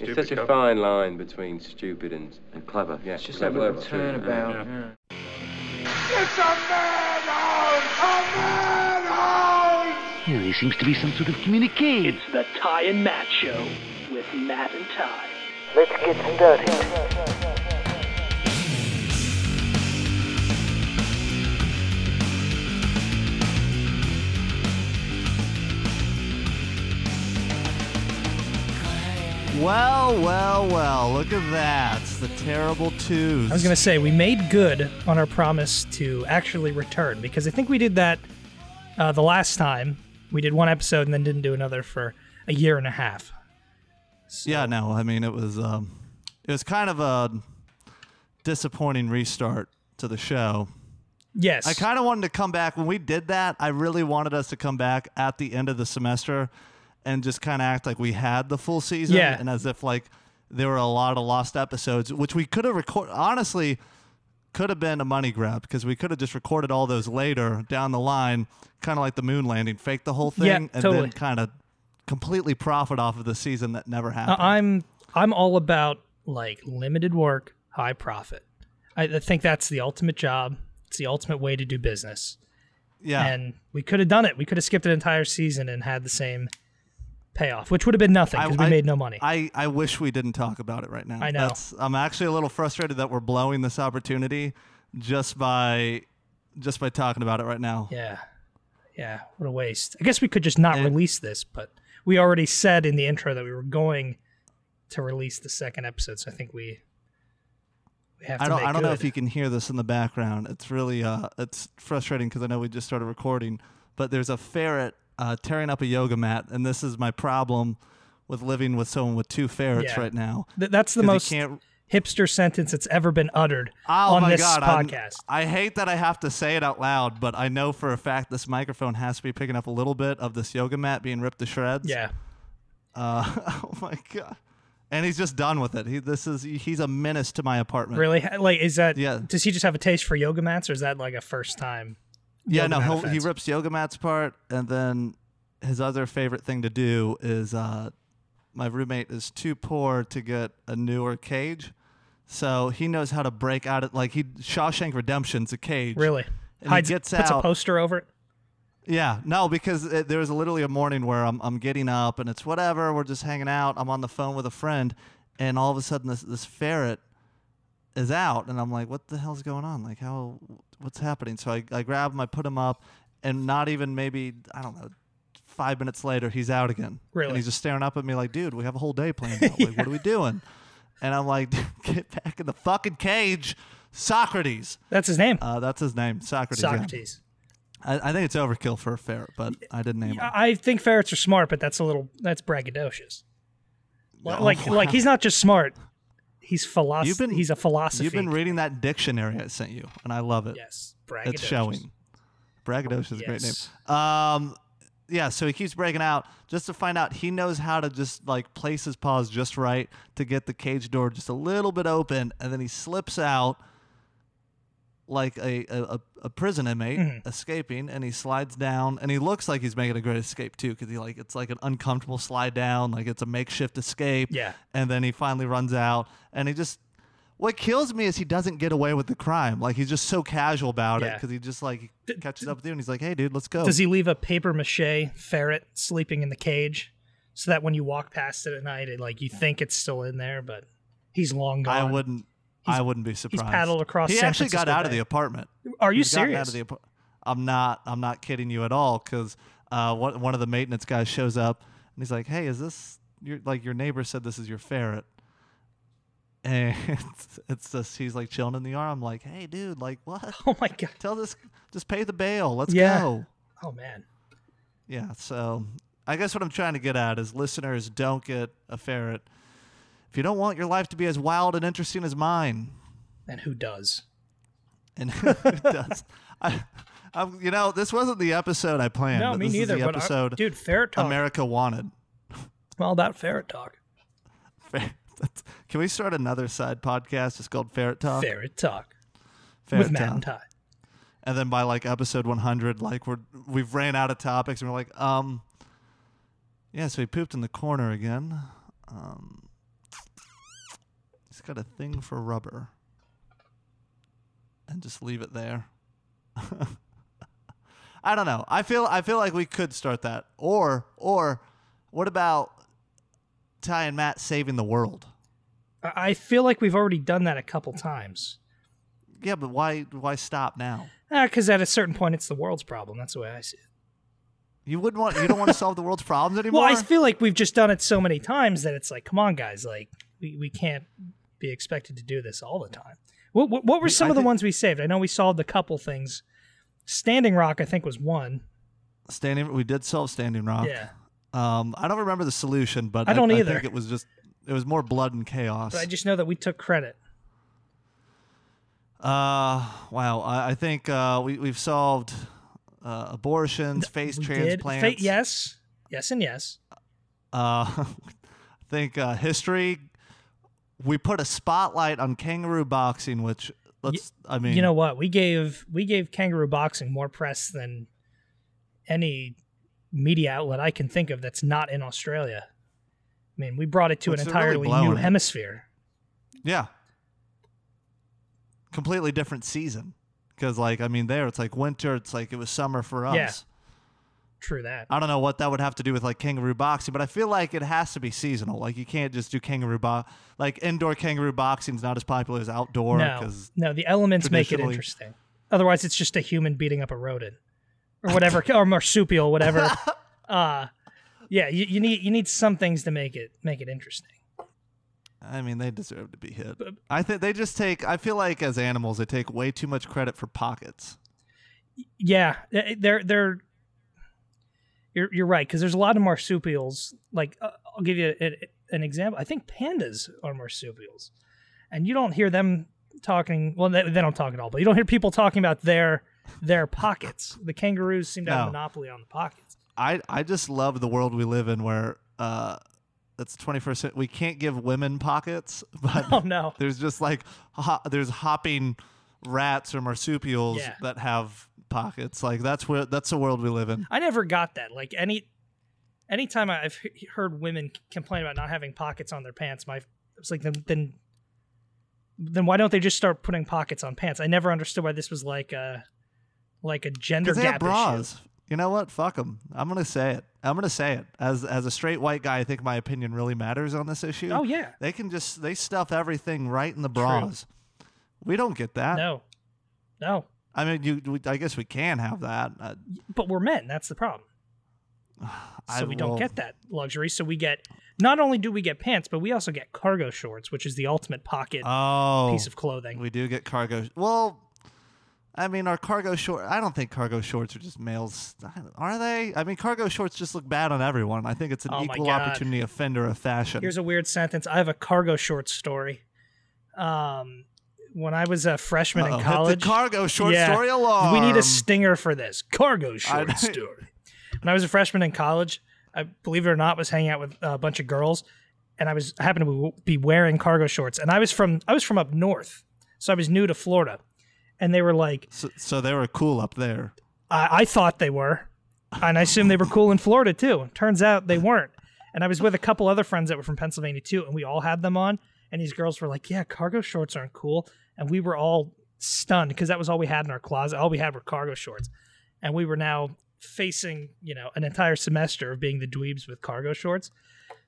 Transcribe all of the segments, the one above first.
It's Stupid such a fine line between stupid and And clever. yeah, It's just clever, a little that's true. turnabout. Yeah. yeah. Yeah, there seems to be some sort of communique. It's the Ty and Matt Show with Matt and Ty. Let's get some dirty. Well, well, well. Look at that. It's the terrible twos. I was going to say, we made good on our promise to actually return because I think we did that uh, the last time. We did one episode and then didn't do another for a year and a half. Yeah, no. I mean, it was um, it was kind of a disappointing restart to the show. Yes. I kind of wanted to come back when we did that. I really wanted us to come back at the end of the semester and just kind of act like we had the full season Yeah. and as if like there were a lot of lost episodes, which we could have recorded. Honestly, could have been a money grab because we could have just recorded all those later down the line, kind of like the moon landing, fake the whole thing, Yeah, and totally. then kind of completely profit off of the season that never Uh, happened. I'm I'm all about like limited work, high profit. I, I think that's the ultimate job. It's the ultimate way to do business. yeah, And we could have done it. We could have skipped an entire season and had the same payoff, which would have been nothing because we I- made no money. I, I wish we didn't talk about it right now. I know. That's, I'm actually a little frustrated that we're blowing this opportunity just by just by talking about it right now. yeah. Yeah. What a waste. I guess we could just not And- release this, but we already said in the intro that we were going to release the second episode. So I think we we have to I don't I don't know if you can hear this in the background. It's really uh it's frustrating because I know we just started recording, but there's a ferret uh, tearing up a yoga mat, and this is my problem with living with someone with two ferrets Yeah. right now. Th- that's the most hipster sentence that's ever been uttered Oh on my this god! I'm- podcast. I hate that I have to say it out loud, but I know for a fact this microphone has to be picking up a little bit of this yoga mat being ripped to shreds. yeah. Uh, oh my god! And he's just done with it. He this is he's a menace to my apartment. Really? Like, is that? Yeah. Does he just have a taste for yoga mats, or is that like a first time? Yeah, no, he rips yoga mats apart, and then his other favorite thing to do is uh, my roommate is too poor to get a newer cage, so he knows how to break out of like he Shawshank Redemption's a cage. Really? And he Hides, gets puts a poster over it. Yeah, no, because it, there was literally a morning where I'm I'm getting up and it's whatever. We're just hanging out. I'm on the phone with a friend, and all of a sudden this this ferret is out, and I'm like, what the hell's going on? Like, how what's happening? So I I grab him, I put him up, and not even maybe I don't know. Five minutes later, he's out again. Really? And he's just staring up at me like, dude, we have a whole day planned out. Like, what are we doing? And I'm like, get back in the fucking cage. Socrates. That's his name. Uh, that's his name. Socrates. yeah. Socrates. I, I think it's overkill for a ferret, but I didn't name him. I think ferrets are smart, but that's a little that's braggadocious. Li- Oh, like, wow. like he's not just smart. He's philosophy. He's a philosophy. You've been reading that dictionary I sent you, and I love it. Yes, braggadocious. it's showing. Braggadocious is a great name. Um, yeah, so he keeps breaking out just to find out he knows how to just like place his paws just right to get the cage door just a little bit open, and then he slips out like a a, a- prison inmate Mm-hmm. escaping, and he slides down, and he looks like he's making a great escape too, because he like it's like an uncomfortable slide down, like it's a makeshift escape. Yeah. and then he finally runs out, and he just. What kills me is he doesn't get away with the crime. Like he's just so casual about it because he just like catches up with you and he's like, "Hey, dude, let's go." Does he leave a paper mache ferret sleeping in the cage, so that when you walk past it at night, it, like you think it's still in there, but he's long gone? I wouldn't. I wouldn't be surprised. He's paddled across He San actually got Francisco out of the apartment. Are you He's serious? Out of the apar- I'm not. I'm not kidding you at all. Because uh, one one of the maintenance guys shows up and he's like, "Hey, is this your like your neighbor said this is your ferret?" And it's, it's just he's like chilling in the yard. I'm like, "Hey, dude, like what? oh my god! Tell this. Just pay the bail. Let's Yeah. go." Oh man. Yeah, so I guess what I'm trying to get at is listeners don't get a ferret. If you don't want your life to be as wild and interesting as mine, And who does? and who does. I, I'm, you know, this wasn't the episode I planned. No, me this neither. Is the I- episode dude, ferret talk. America wanted. All about ferret talk. Can we start another side podcast It's called Ferret Talk? Ferret talk Ferret with Matt Talk. and Ty. And then by like episode 100, like we're we've ran out of topics, and we're like, um, yeah. So he pooped in the corner again. Um, got a thing for rubber. And just leave it there. I don't know. I feel I feel like we could start that. Or or what about Ty and Matt saving the world? I feel like we've already done that a couple times. Yeah, but why why stop now? Ah, because at a certain point, it's the world's problem. That's the way I see it. You wouldn't want you don't want to solve the world's problems anymore? Well, I feel like we've just done it so many times that it's like, come on, guys, like we, we can't be expected to do this all the time. What what, what were some I of the think- ones we saved? I know we solved a couple things. Standing Rock, I think, was one. Standing we did solve Standing Rock. Yeah, Um I don't remember the solution, but I don't I either. think it was just it was more blood and chaos. but I just know that we took credit. Uh, wow. I, I think uh, we we've solved uh, abortions, face We transplants. Fa- yes, yes, and yes. Uh, I think uh, history. We put a spotlight on kangaroo boxing, which let's. I mean, You know what? We gave we gave kangaroo boxing more press than any media outlet I can think of that's not in Australia. I mean, we brought it to Which an really entirely blowing new it. hemisphere. yeah, completely different season. Because like I mean, there it's like winter. It's like it was summer for us. Yeah. True that. I don't know what that would have to do with like kangaroo boxing, but I feel like it has to be seasonal. Like you can't just do kangaroo bo- like indoor kangaroo boxing is not as popular as outdoor no, no, the elements make it interesting. Otherwise, it's just a human beating up a rodent or whatever, or marsupial, whatever. uh, yeah, you, you need you need some things to make it make it interesting. I mean they deserve to be hit. I think they just take. I feel like as animals they take way too much credit for pockets. Yeah, eh, they're they're. You're you're right because there's a lot of marsupials. Like uh, I'll give you a, an example. I think pandas are marsupials, and you don't hear them talking. Well, they, they don't talk at all, but you don't hear people talking about their their pockets. The kangaroos seem to have a No. monopoly on the pockets. I I just love the world we live in where uh, it's 21st. cent- We can't give women pockets, but Oh no, there's just like ho- there's hopping rats or marsupials Yeah. that have pockets. Like that's where that's the world we live in. I never got that. Like any anytime I've he- heard women complain about not having pockets on their pants, my it's like then then then why don't they just start putting pockets on pants? I never understood why this was like a like a gender they have gap bras. issue. You know what? Fuck them. I'm gonna say it. I'm gonna say it. As as a straight white guy, I think my opinion really matters on this issue. Oh yeah, They can just they stuff everything right in the bras. We don't get that. no, no. I mean, you. We, I guess we can have that. Uh, But we're men. That's the problem. I So we don't get that luxury. So we get not only do we get pants, but we also get cargo shorts, which is the ultimate pocket Oh, piece of clothing. we do get cargo. Well, I mean, our cargo short. I don't think cargo shorts are just males. Are they? I mean, cargo shorts just look bad on everyone. I think it's an Oh equal opportunity offender of fashion. Here's a weird sentence. I have a cargo short story. Um, when I was a freshman Uh-oh, in college, cargo short Yeah. story alarm. we need a stinger for this cargo short I- story. When I was a freshman in college, I believe it or not was hanging out with a bunch of girls, and I was I happened to be wearing cargo shorts, and I was from I was from up north, so I was new to Florida, and they were like, So, so they were cool up there. I, I thought they were, and I assumed they were cool in Florida too. Turns out they weren't. And I was with a couple other friends that were from Pennsylvania too, and we all had them on. And these girls were like, "Yeah, cargo shorts aren't cool," and we were all stunned because that was all we had in our closet. All we had were cargo shorts, and we were now facing, you know, an entire semester of being the dweebs with cargo shorts.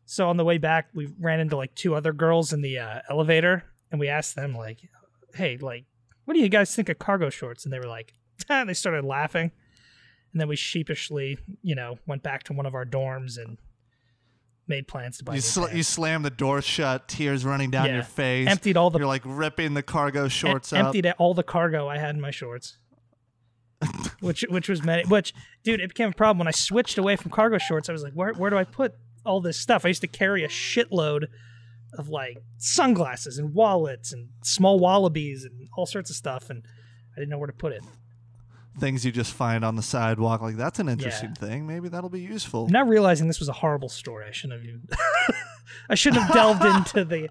So on the way back, we ran into like two other girls in the uh, elevator, and we asked them like, "Hey, like, what do you guys think of cargo shorts?" And they were like, and they started laughing. And then we sheepishly, you know, went back to one of our dorms and made plans to buy You sl- you slam the door shut, tears running down Yeah. your face. Emptied all the You're like ripping the cargo em- shorts up. emptied all the cargo I had in my shorts. which which was many which dude it became a problem when I switched away from cargo shorts I was like where where do I put all this stuff I used to carry a shitload of like sunglasses and wallets and small wallabies and all sorts of stuff and I didn't know where to put it Things you just find on the sidewalk. Like that's an interesting thing. Maybe that'll be useful. I'm realizing this was a horrible story. I shouldn't have even. I shouldn't have delved into the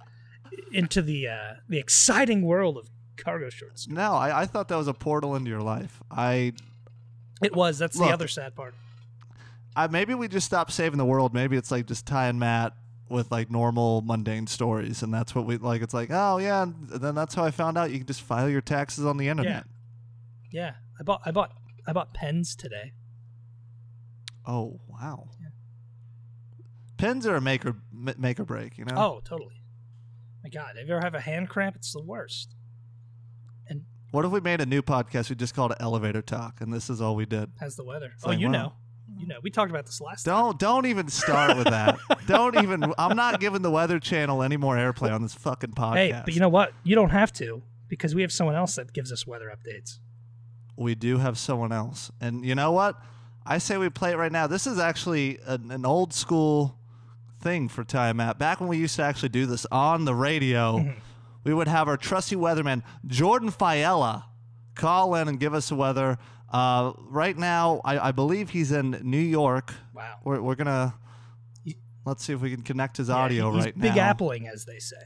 into the uh, the exciting world of cargo shorts. No, I, I thought that was a portal into your life. I, It was. That's Look. the other sad part. I maybe we just stop saving the world. Maybe it's like just Ty and Matt with like normal mundane stories, and that's what we like. It's like, oh yeah, and then that's how I found out you can just file your taxes on the internet. Yeah, I bought I bought I bought pens today. Oh wow. Pens are a make or make or break, you know. Oh, totally. My God, if you ever have a hand cramp? It's the worst. And What if we made a new podcast we just called it Elevator Talk, and this is all we did? How's the weather? It's oh, like, you wow. know, you know. We talked about this last. Don't don't even start with that. don't even. I'm not giving the Weather Channel any more airplay on this fucking podcast. Hey, but you know what? You don't have to because we have someone else that gives us weather updates. We do have someone else, and you know what? I say we play it right now. This is actually an, an old school thing for Time Out. Back when we used to actually do this on the radio, we would have our trusty weatherman Jordan Fiella call in and give us the weather. Uh, right now, I, I believe he's in New York. Wow. We're, we're gonna let's see if we can connect his Yeah, audio right big now. appling, as they say.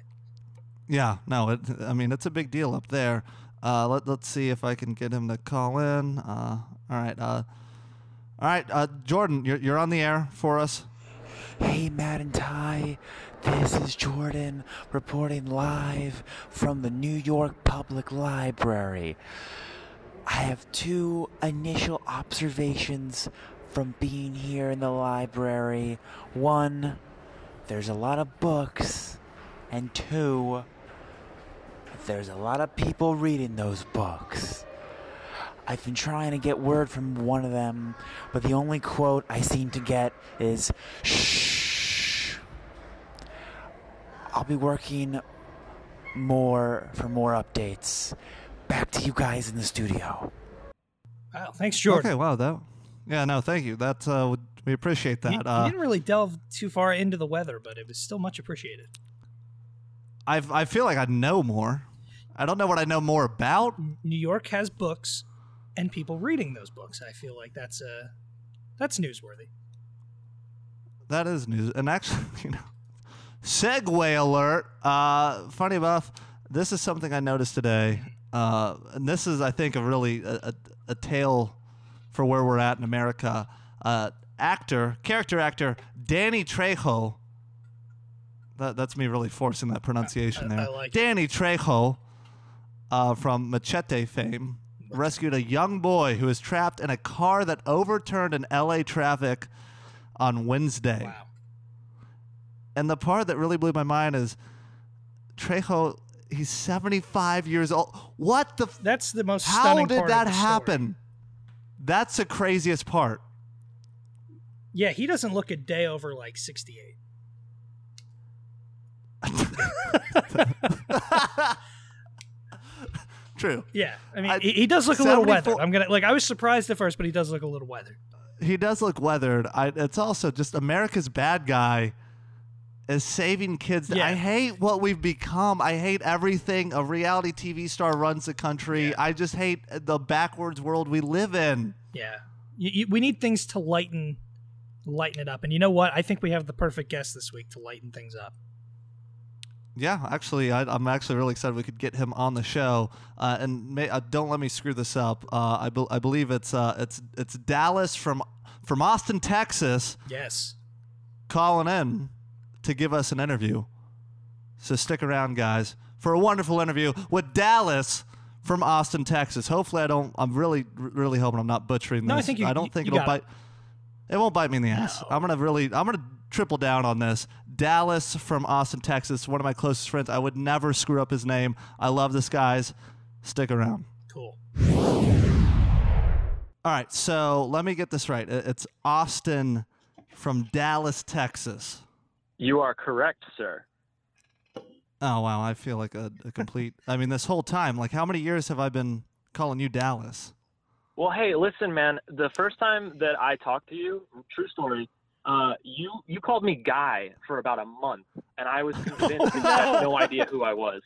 Yeah, no, it, I mean it's a big deal up there. Uh, let let's see if I can get him to call in. Uh, all right, uh, all right, uh, Jordan, you're you're on the air for us. Hey, Matt and Ty, this is Jordan reporting live from the New York Public Library. I have two initial observations from being here in the library. One, there's a lot of books, and two, there's a lot of people reading those books. I've been trying to get word from one of them, but the only quote I seem to get is shh. I'll be working more for more updates. Back to you guys in the studio. Wow, thanks, Jordan. Okay, wow, that. Yeah, no, thank you. That uh, we appreciate that. He, he uh, didn't really delve too far into the weather, but it was still much appreciated. I I feel like I know more. I don't know what I know more about. New York has books and people reading those books. I feel like that's uh, that's newsworthy. That is news. And actually, you know, segue alert. Uh, funny enough, this is something I noticed today. Uh, and this is, I think, a really a, a, a tale for where we're at in America. Uh, actor, character actor, Danny Trejo. That, that's me really forcing that pronunciation I- I there. like it. Danny Trejo, uh, from Machete fame, rescued a young boy who was trapped in a car that overturned in LA traffic on Wednesday. Wow. And the part that really blew my mind is Trejo. He's 75 years old. What the? F- That's the most how stunning did that the story. happen? That's the craziest part. Yeah, he doesn't look a day over like 68. True. Yeah, I mean, I- he, he does look a little weathered. I'm gonna like. I was surprised at first, but he does look a little weathered. He does look weathered. I, it's also just America's bad guy is saving kids. Yeah. I hate what we've become. I hate everything a reality TV star runs the country. Yeah. I just hate the backwards world we live in. Yeah, you, you, we need things to lighten, lighten it up. And you know what? I think we have the perfect guest this week to lighten things up. Yeah, actually, I, I'm actually really excited we could get him on the show. Uh, and may, uh, don't let me screw this up. Uh, I, bel I believe it's uh, it's it's Dallas from from Austin, Texas, Yes. calling in to give us an interview. So stick around, guys, for a wonderful interview with Dallas from Austin, Texas. Hopefully, I don't. I'm really really hoping I'm not butchering this. No, I think you- I don't you- think you it'll got it. bite. It won't bite me in the ass. No. I'm gonna really. I'm gonna triple down on this. Dallas from Austin, Texas. One of my closest friends. I would never screw up his name. I love this guy's. Stick around. Cool. All right. So let me get this right. It's Austin from Dallas, Texas. You are correct, sir. Oh wow, I feel like a, a complete. I mean, this whole time, like, how many years have I been calling you Dallas? Well, hey, listen, man. The first time that I talked to you, true story, uh, you you called me Guy for about a month, and I was convinced that you had no idea who I was.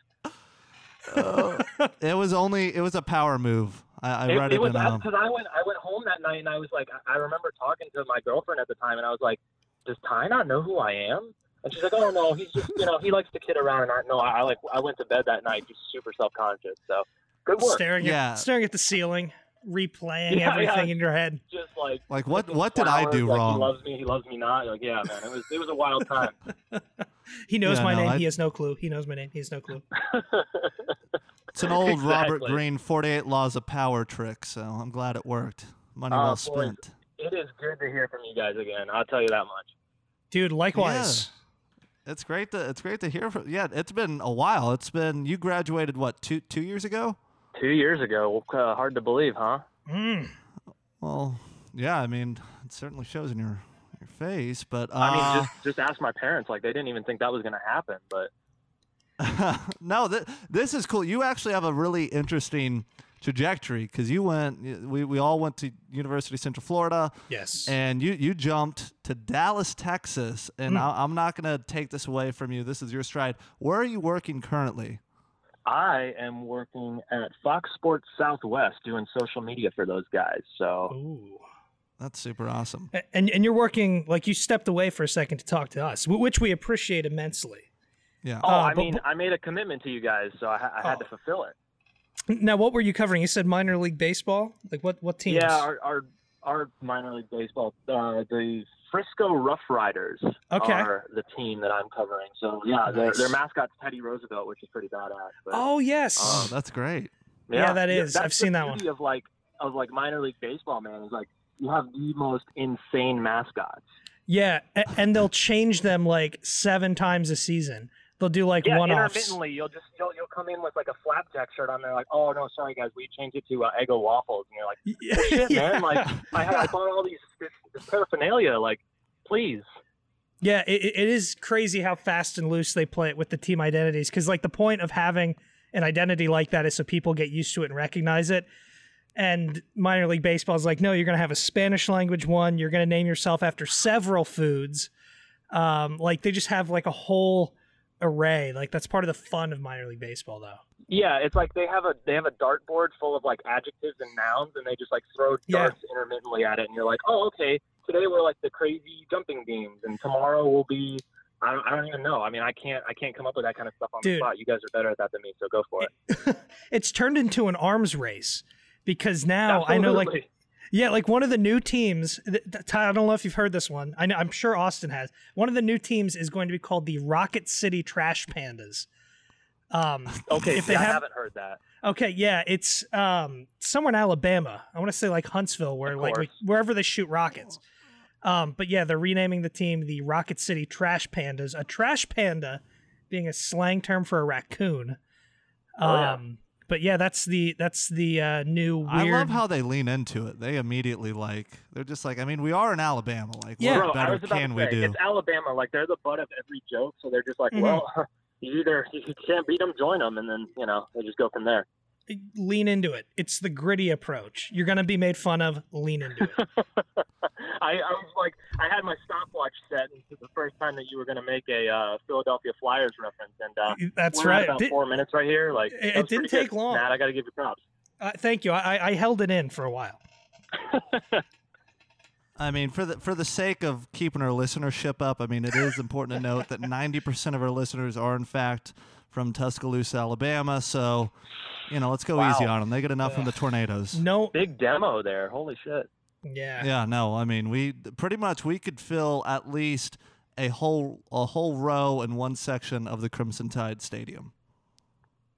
It was only. It was a power move. I, I it, read it, it was. Um, because I went I went home that night and I was like I I remember talking to my girlfriend at the time and I was like, does Ty not know who I am? And she's like, oh no, he's just you know he likes to kid around and I no I, I like I went to bed that night just super self conscious. So good work. Staring Yeah. at staring at the ceiling. Replaying Yeah, yeah. everything in your head. Just like Like, what- flipping what did I do like, wrong? He loves me. He loves me not. Like yeah, man. It was it was a wild time. He knows Yeah, my no, name. I- He has no clue. He knows my name. He has no clue. It's an old Robert Exactly. Greene 48 Laws of Power trick, so I'm glad it worked. Money Oh, well boys. spent. it is good to hear from you guys again. I'll tell you that much. Dude, likewise. It's great to it's great to hear from. Yeah, it's been a while. It's been you graduated what two two years ago? Two years ago, uh, hard to believe, huh? Mm. Well, yeah. I mean, it certainly shows in your your face. But uh, I mean, just just ask my parents. Like they didn't even think that was gonna happen. But no, th- this is cool. You actually have a really interesting trajectory because you went. We we all went to University of Central Florida. Yes. and you you jumped to Dallas, Texas, and I, I'm not gonna take this away from you. This is your stride. Where are you working currently? I am working at Fox Sports Southwest doing social media for those guys. So Ooh. That's super awesome. And and you're working like you stepped away for a second to talk to us, which we appreciate immensely. Yeah. oh, Uh, I but- mean, but- I made a commitment to you guys, so I, ha- I had to Oh. fulfill it. Now, what were you covering? You said minor league baseball. Like what? What teams? Yeah, our, our our minor league baseball, uh, the Frisco Rough Riders Okay. are the team that I'm covering. So yeah, their, Nice. their mascot's Teddy Roosevelt, which is pretty badass. But, oh yes. Oh, that's great. yeah, that is. that's I've seen that one. Of like of like minor league baseball, man, is like you have the most insane mascots. yeah, and they'll change them like seven times a season. They'll do like Yeah, one-offs. intermittently, you'll just you'll, you'll come in with like a flapjack shirt on there, like, oh no, sorry guys, we changed it to uh, Eggo waffles, and you're like, well, shit, man, like I, I bought all these this, this paraphernalia, like, please. Yeah, it, it is crazy how fast and loose they play it with the team identities. Because like the point of having an identity like that is so people get used to it and recognize it. And minor league baseball is like, no, you're going to have a Spanish language one. You're going to name yourself after several foods. Um, like they just have like a whole array. Like that's part of the fun of minor league baseball, though. Yeah, it's like they have a they have a dartboard full of like adjectives and nouns, and they just like throw Yeah. darts intermittently at it, and you're like, oh, okay, today we're like the crazy jumping beams, and tomorrow will be. I don't, I don't even know. I mean, I can't. I can't come up with that kind of stuff on Dude. the spot. You guys are better at that than me, so go for it. It's turned into an arms race because now I know like Absolutely. Yeah, like one of the new teams. Ty, I don't know if you've heard this one. I know, I'm sure Austin has. One of the new teams is going to be called the Rocket City Trash Pandas. Um, Okay, if see, they I have- haven't heard that. okay, yeah, it's um somewhere in Alabama. I want to say like Huntsville, where like wherever they shoot rockets. Um, but yeah, they're renaming the team the Rocket City Trash Pandas. A trash panda being a slang term for a raccoon. Oh, yeah. Um, but yeah, that's the that's the uh, new weird. I love how they lean into it. They immediately like they're just like I mean we are in Alabama. Like Yeah. What I better can to we do? It's Alabama. Like they're the butt of every joke, so they're just like, Mhm. well, you either you can't beat them, join them, and then you know they just go from there. Lean into it. It's the gritty approach. You're gonna be made fun of. Lean into it. I, I was like, I had my stopwatch set, and this is the first time that you were going to make a uh, Philadelphia Flyers reference, and uh, That's we're right. About Did- four minutes right here. Like It- it didn't take good. long. Matt, I got to give you props. uh, thank you. I, I held it in for a while. I mean, for the for the sake of keeping our listenership up, I mean, it is important to note that 90% of our listeners are in fact from Tuscaloosa, Alabama. So, you know, let's go Wow. easy on them. They get enough from the tornadoes. No. Big demo there. Holy shit. Yeah. Yeah, no, I mean, we pretty much we could fill at least a whole a whole row in one section of the Crimson Tide Stadium.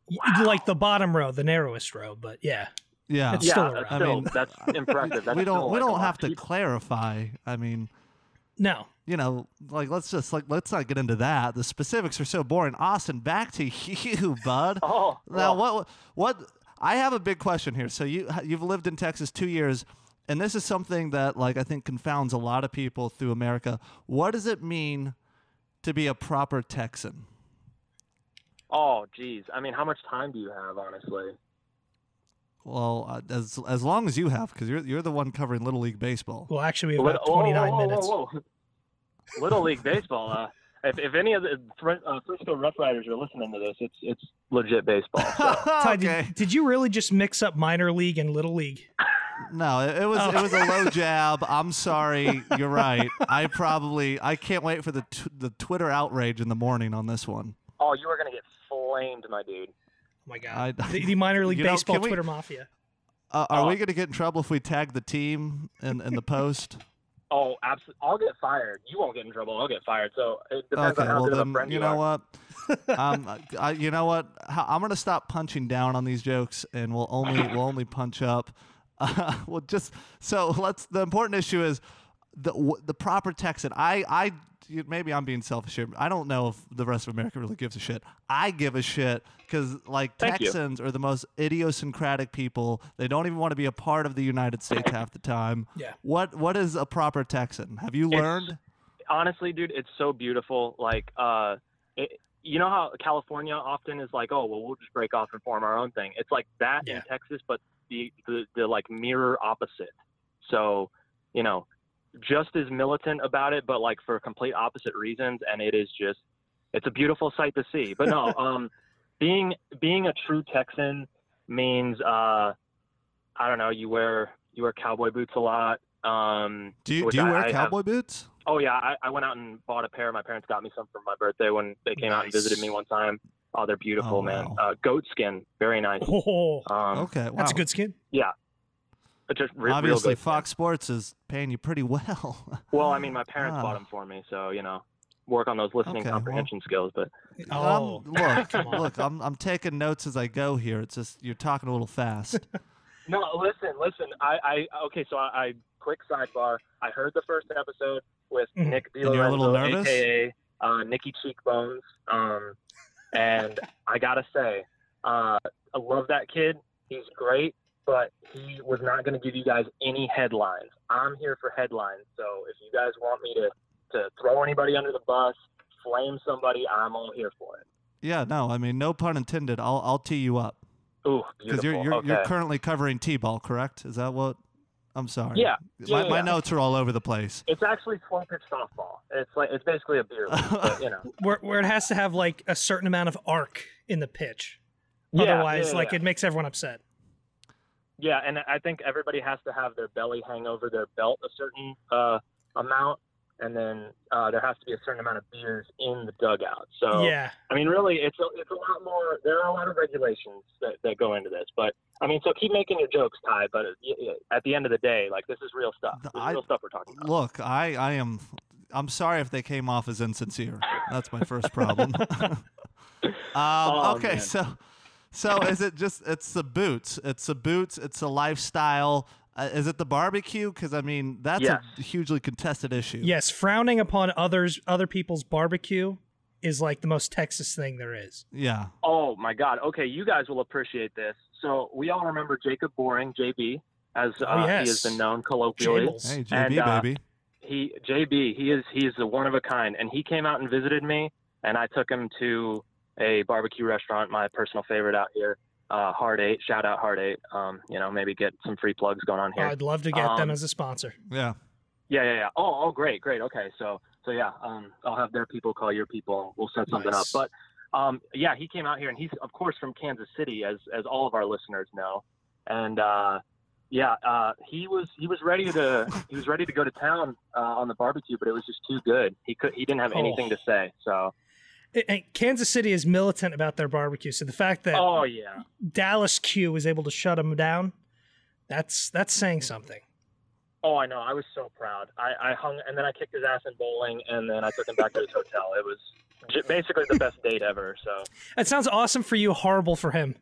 Y- Like the bottom row, the narrowest row, but yeah. Yeah, It's yeah, still that's I mean, that's impressive. That's we don't we like, don't have of to clarify. I mean, No. You know, like let's just like let's not get into that. The specifics are so boring. Austin, back to you, bud. Oh, Now, well, what what I have a big question here. So you you've lived in Texas 2 years and this is something that like I think confounds a lot of people through America. What does it mean to be a proper Texan? Oh, geez. I mean, how much time do you have, honestly? Well, uh, as as long as you have cuz you're you're the one covering little league baseball. Well, actually, we have Little- about 29 whoa, whoa, minutes. Whoa, whoa. Little League baseball. Uh, if, if any of the Fr- uh, Frisco Rough Riders are listening to this, it's it's legit baseball. So. Ty, okay. did, did you really just mix up minor league and little league? No, it, it was Oh. it was a low jab. I'm sorry. You're right. I probably I can't wait for the t- the Twitter outrage in the morning on this one. oh, you are gonna get flamed, my dude. Oh my god. I- the, the minor league You know, baseball we- Twitter mafia. Uh, are Oh. we gonna get in trouble if we tag the team in, in the post? Oh, absolutely. I'll get fired. You won't get in trouble. I'll get fired. So it depends okay, on how well good of a friend you you, know are. what? um, I, you know what? I'm gonna stop punching down on these jokes, and we'll only we'll only punch up. Uh, well, just so let's. The important issue is the w- the proper Texan. I I you- maybe I'm being selfish here. I don't know if the rest of America really gives a shit. I give a shit because like Thank you. Texans are the most idiosyncratic people. They don't even want to be a part of the United States half the time. Yeah. What what is a proper Texan? Have you It's- learned? honestly, dude, it's so beautiful. Like, uh, it, you know how California often is like, oh, well, we'll just break off and form our own thing. It's like that Yeah. in Texas, but the, the the like mirror opposite. So, you know, just as militant about it, but like for complete opposite reasons, and it is just, it's a beautiful sight to see. But no, um, being being a true Texan means, uh, I don't know, you wear you wear cowboy boots a lot. Um, Do you do you I- wear I have- cowboy boots? Oh yeah, I, I went out and bought a pair. My parents got me some for my birthday when they came out and visited me one time. Oh, they're beautiful, Oh, man. wow. Uh, goat skin, very nice. Oh, Um, Okay, wow. that's a good skin. but just re- Obviously, good. Fox Sports is paying you pretty well. Well, I mean, my parents Ah. bought them for me, so you know, work on those listening Okay, well- comprehension skills. But Oh, Um, look, look, I'm I'm taking notes as I go here. It's just you're talking a little fast. no, listen, listen. I, I okay. So I, I quick sidebar. I heard the first episode with Mhm. Nick And you're a little DiLorenzo, nervous? aka uh, Nicky Cheekbones. Um, and I gotta say, uh, I love that kid. He's great, but he was not going to give you guys any headlines. I'm here for headlines. So if you guys want me to to throw anybody under the bus, flame somebody, I'm all here for it. yeah, no, I mean no pun intended. I'll I'll tee you up Ooh, because you're you're, okay. you're currently covering t-ball, correct? Is that what? I'm sorry. Yeah, My, yeah, my yeah. notes are all over the place. it's actually slow pitch softball. It's like it's basically a beer league, but you know. where where it has to have like a certain amount of arc in the pitch. Yeah, Otherwise, yeah, like yeah. it makes everyone upset. Yeah, and I think everybody has to have their belly hang over their belt a certain uh, amount, and then uh, there has to be a certain amount of beers in the dugout. So, Yeah. I mean, really, it's a, it's a lot more. There are a lot of regulations that, that go into this, but I mean, so keep making your jokes, Ty. But uh, y- y- at the end of the day, like this is real stuff. This is I- real stuff we're talking about. Look, I I am. I'm sorry if they came off as insincere. That's my first problem. um, Oh, okay, man. so so is it just it's the boots? It's the boots. It's a lifestyle. Uh, is it the barbecue? Because I mean that's Yes. a hugely contested issue. Yes, frowning upon others other people's barbecue is like the most Texas thing there is. Yeah. Oh my God. Okay, you guys will appreciate this. So we all remember Jacob Boring, JB, as uh, Oh, he yes. has been known colloquially. Jables. Hey, JB, And, uh, baby. he JB he is he's the one of a kind and he came out and visited me and I took him to a barbecue restaurant my personal favorite out here uh Hard 8 shout out Hard 8 um you know maybe get some free plugs going on here I'd love to get them Um, as a sponsor. Yeah. yeah yeah yeah oh oh great great okay so so yeah um I'll have their people call your people we'll set something Nice. up but um yeah he came out here and he's of course from Kansas City as as all of our listeners know and uh yeah, uh, he was he was ready to he was ready to go to town uh, on the barbecue, but it was just too good. He could he didn't have anything Oh. to say. So And- and Kansas City is militant about their barbecue, so the fact that oh yeah, Dallas Q was able to shut them down, that's that's saying something. oh I know. I was so proud. I, I hung and then I kicked his ass in bowling, and then I took him back to his hotel. It was j- basically the best date ever. So That sounds awesome for you, horrible for him.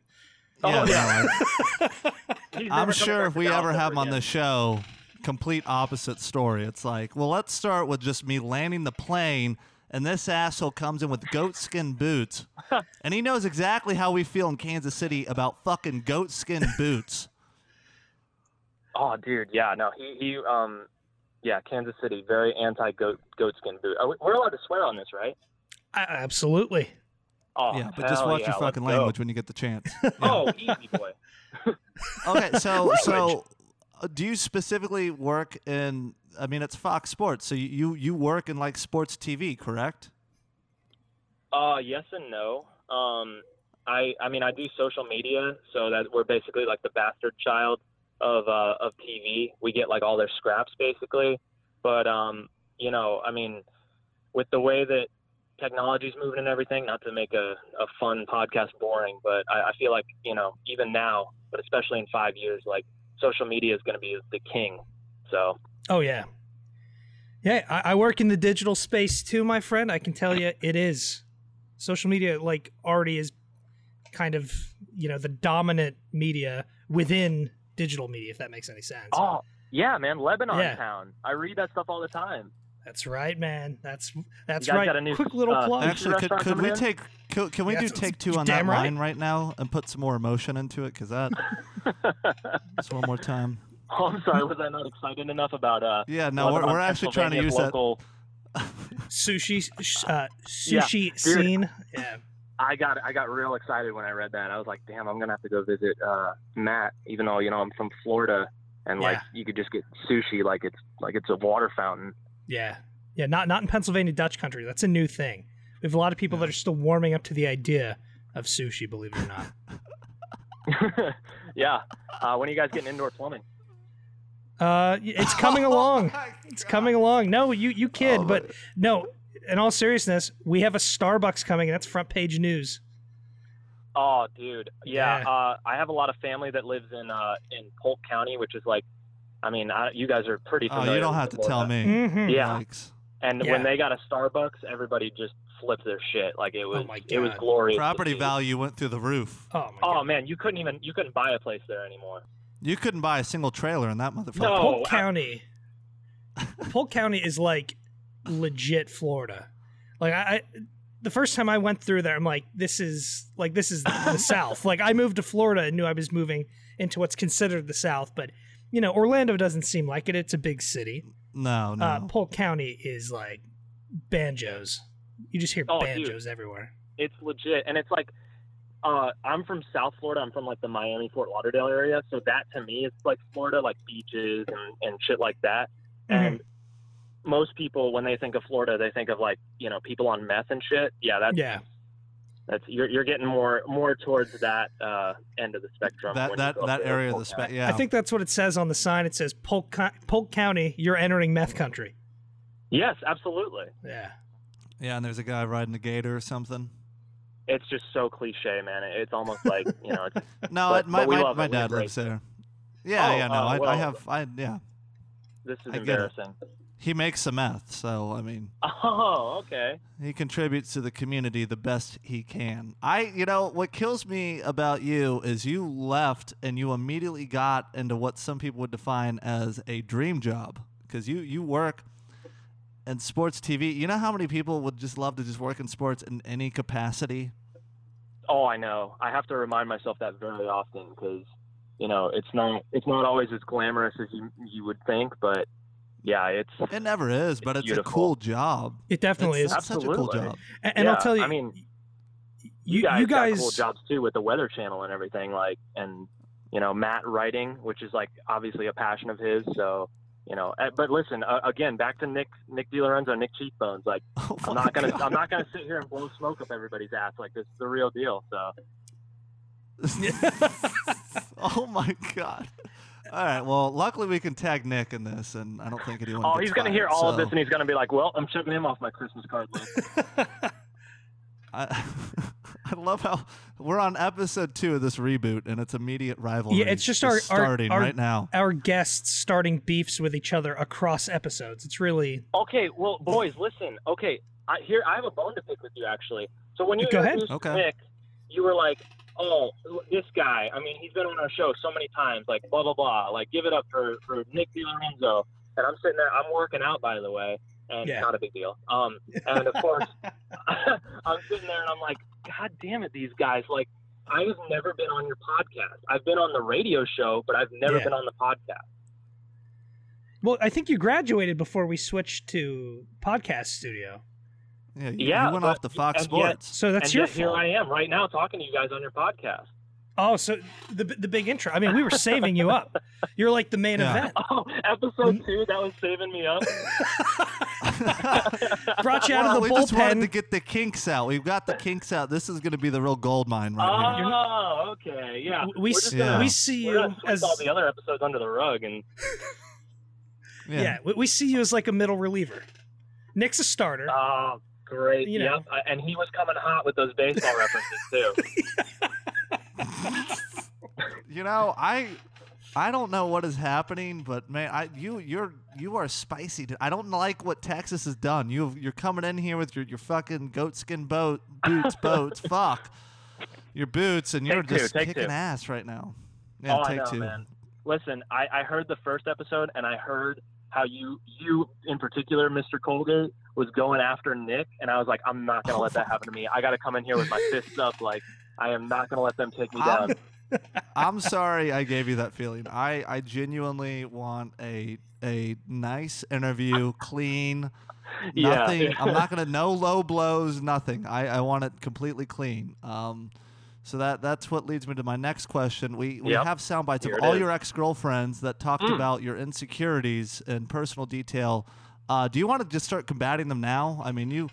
Oh, yeah, Oh, no, yeah. I- He's I'm sure if we Dallas ever have him on the show, complete opposite story. It's like, well, let's start with just me landing the plane, and this asshole comes in with goat skin boots, and he knows exactly how we feel in Kansas City about fucking goat skin boots. Oh, dude, yeah, no, he he um, yeah, Kansas City, very anti goat goatskin boot. Are we, we're allowed to swear on this, right? I, absolutely. Oh, yeah, but just watch yeah, your let's fucking go. language when you get the chance. Yeah. Oh, easy boy. Okay, so so Language. uh, do you specifically work in? I mean, it's Fox Sports, so you you, work in like sports TV, correct? Uh, yes and no. Um, I I mean I do social media, so that we're basically like the bastard child of uh, of TV. We get like all their scraps basically, but um, you know, I mean, with the way that technology's moving and everything, not to make a, a fun podcast boring, but I, I feel like you know even now, but especially in five years, like social media is going to be the king. So Oh yeah, yeah. I, I work in the digital space too, my friend. I can tell you, it is social media. Like already is kind of you know the dominant media within digital media. If that makes any sense. oh yeah, man, Lebanon Yeah. town. I read that stuff all the time. That's right, man. That's that's guys right. got a new, Quick little uh, plug. Actually, could, could we in? take could, can we Yeah, do take two on that right. line right now and put some more emotion into it? Because that just one more time. Oh, I'm sorry. Was I not excited enough about? Uh, Yeah, no, we're, we're actually trying to Pennsylvania's use that. local, sushi sh- uh, Yeah, sushi dude. scene. Yeah. I got I got real excited when I read that. I was like, damn, I'm gonna have to go visit uh, Matt, even though you know I'm from Florida, and like Yeah. you could just get sushi like it's like it's a water fountain. Yeah. Yeah, not not in Pennsylvania Dutch country. That's a new thing. We have a lot of people that are still warming up to the idea of sushi, believe it or not. yeah. Uh, when are you guys getting indoor plumbing? Uh it's coming along. It's coming along. No, you you kid, Oh, but no, in all seriousness, we have a Starbucks coming and that's front page news. Oh, dude. Yeah. Yeah. Uh, I have a lot of family that lives in uh, in Polk County, which is like, I mean, I, you guys are pretty Oh, you don't have to Florida. tell me. Mhm. Yeah. Yikes. And Yeah. when they got a Starbucks, everybody just flipped their shit. Like it was, Oh my it was glorious. Property value went through the roof. Oh my Oh man, you couldn't even you couldn't buy a place there anymore. You couldn't buy a single trailer in that motherfucker. No. Polk I- County. Polk County is like legit Florida. Like I, I the first time I went through there, I'm like, this is like this is the South. Like I moved to Florida and knew I was moving into what's considered the South, but you know, Orlando doesn't seem like it. It's a big city. No, no. Uh, Polk County is like banjos. You just hear Oh, dude. banjos everywhere. It's legit, and it's like, uh, I'm from South Florida. I'm from like the Miami Fort Lauderdale area, so that to me is like Florida, like beaches and and shit like that. Mm-hmm. And most people, when they think of Florida, they think of like you know people on meth and shit. Yeah, that's Yeah. that's you're you're getting more more towards that uh, end of the spectrum. that that that area of the County. spec. Yeah. I think that's what it says on the sign. It says Polk, Polk County, you're entering meth country. Yes, absolutely. Yeah. Yeah, and there's a guy riding a gator or something. It's just so cliche, man. It's almost like you know. It's, No, But- my but my, my dad lives there. Yeah, Oh, yeah, no, uh, I, I have, I yeah. this is I embarrassing. He makes some meth, so I mean, Oh, okay. he contributes to the community the best he can. I, you know, what kills me about you is you left and you immediately got into what some people would define as a dream job because you you work in sports TV. You know how many people would just love to just work in sports in any capacity? Oh, I know. I have to remind myself that very often because you know it's not it's not always as glamorous as you you would think, but yeah, it's It never is, but It's it's, a cool job. It definitely It's, is. it's such a cool Absolutely. job. And, and yeah, I'll tell you, I mean, you, you guys, you guys got cool jobs too with the Weather Channel and everything, like and you know Matt writing, which is like obviously a passion of his. So you know, uh, but listen uh, again, back to Nick Nick DiLorenzo, Nick Cheekbones. Like Oh I'm not gonna God. I'm not gonna sit here and blow smoke up everybody's ass. Like this is the real deal. So oh my god. All right. Well, luckily we can tag Nick in this, and I don't think anyone. oh, he's gonna hear fired, all of this and he's gonna be like, well, I'm checking him off my Christmas card list. I, I love how we're on episode two of this reboot, and it's immediate rivalry. Yeah, it's just our- our- starting our- right now. our guests starting beefs with each other across episodes. It's really Okay, well, boys, listen. Okay, I, here I have a bone to pick with you actually. So when you Go ahead. introduced Okay. Nick, you were like, "Oh, this guy. I mean, he's been on our show so many times. Like, blah blah blah. Like, give it up for for Nick DiLorenzo." And I'm sitting there. I'm working out, by the way, and Yeah. not a big deal. Um, and of course, I'm sitting there and I'm like, "God damn it, these guys! Like, I've never been on your podcast. I've been on the radio show, but I've never Yeah. been on the podcast." well. I think you graduated before we switched to podcast studio, Yeah, you, Yeah, you went but- off the Fox and yet- Sports. so that's and your yet here. I am right now talking to you guys on your podcast. Oh, so the the big intro. I mean, we were saving you up. You're like the main Yeah. event. Oh, episode two, that was saving me up. Brought you out well, of the we just wanted to get the kinks out. We've got the kinks out. This is going to be the real gold mine right here. Oh, okay, yeah. we We're s- just Yeah. gonna- we see you as all the other episodes under the rug, and yeah. we, we see you as like a middle reliever. Nick's a starter. oh, great. You. Yep, I- and he was coming hot with those baseball references too. You know, I I don't know what is happening, but man, I you you're you are spicy. dude. I don't like what Texas has done. You you're coming in here with your, your fucking goatskin boat boots boats. Fuck your boots, and you're Take just take kicking two. ass right now. Yeah, oh, take I know, two. man. Listen, I, I heard the first episode, and I heard how you, you in particular, Mr. Colgate, was going after Nick, and I was like, I'm not gonna Oh, let that happen to me. I got to come in here with my fists up, like I am not gonna let them take me down. I'm sorry I gave you that feeling. I, I genuinely want a a nice interview, clean, Yeah. nothing. I'm not gonna no low blows, nothing. I, I want it completely clean. Um, so that that's what leads me to my next question. We we Yep. have sound bites Here of all is. your ex girlfriends that talked Mm. about your insecurities in personal detail. Uh, do you want to just start combating them now? I mean, you,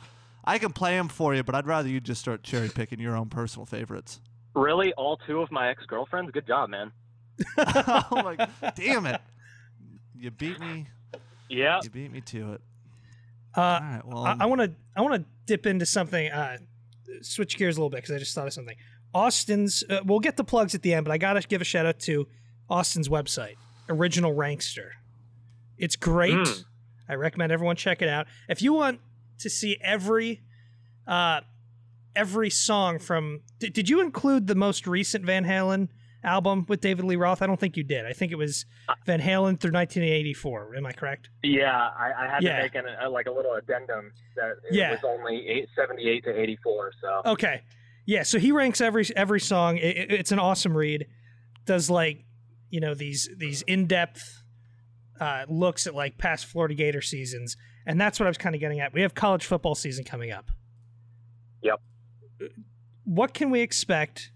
I can play them for you, but I'd rather you just start cherry picking your own personal favorites. Really, all two of my ex girlfriends? Good job, man. oh my, god, damn it! You beat me. Yeah. You beat me to it. Uh, All right. Well, I want to I want to dip into something. Uh, switch gears a little bit because I just thought of something. Austin's. Uh, we'll get the plugs at the end, but I gotta give a shout out to Austin's website, Original Rankster. It's great. Mm. I recommend everyone check it out. If you want to see every, uh, every song from. Did, did you include the most recent Van Halen album with David Lee Roth? I don't think you did. I think it was Van Halen through 1984. Am I correct? Yeah, I, I had Yeah. to make an, a, like a little addendum that it Yeah. was only eight, 78 to 84. So Okay. Yeah, so he ranks every every song. It, it- it's an awesome read. Does like, you know, these these in-depth uh, looks at like past Florida Gator seasons, and that's what I was kind of getting at. We have college football season coming up. Yep. What can we expect